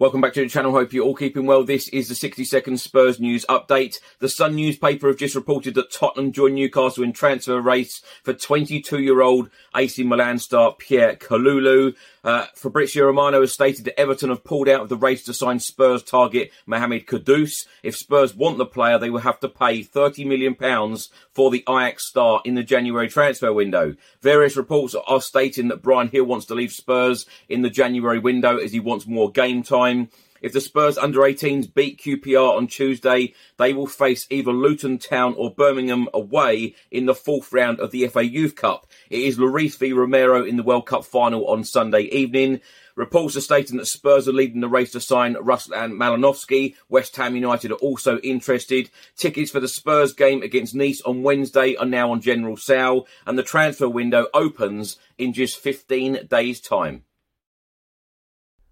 Welcome back to the channel. Hope you're all keeping well. This is the 60 second Spurs news update. The Sun newspaper have just reported that Tottenham joined Newcastle in transfer race for 22 year old AC Milan star Pierre Kalulu. Uh, Fabrizio Romano has stated that Everton have pulled out of the race to sign Spurs target Mohamed Kudus. If Spurs want the player, they will have to pay £30 million for the Ajax star in the January transfer window. Various reports are stating that Bryan Gil wants to leave Spurs in the January window as he wants more game time. If the Spurs under 18s beat QPR on Tuesday, they will face either Luton Town or Birmingham away in the fourth round of the FA Youth Cup. It is Lloris v Romero in the World Cup final on Sunday evening. Reports are stating that Spurs are leading the race to sign Ruslan Malinovskyi. West Ham United are also interested. Tickets for the Spurs game against Nice on Wednesday are now on general sale, and the transfer window opens in just 15 days' time.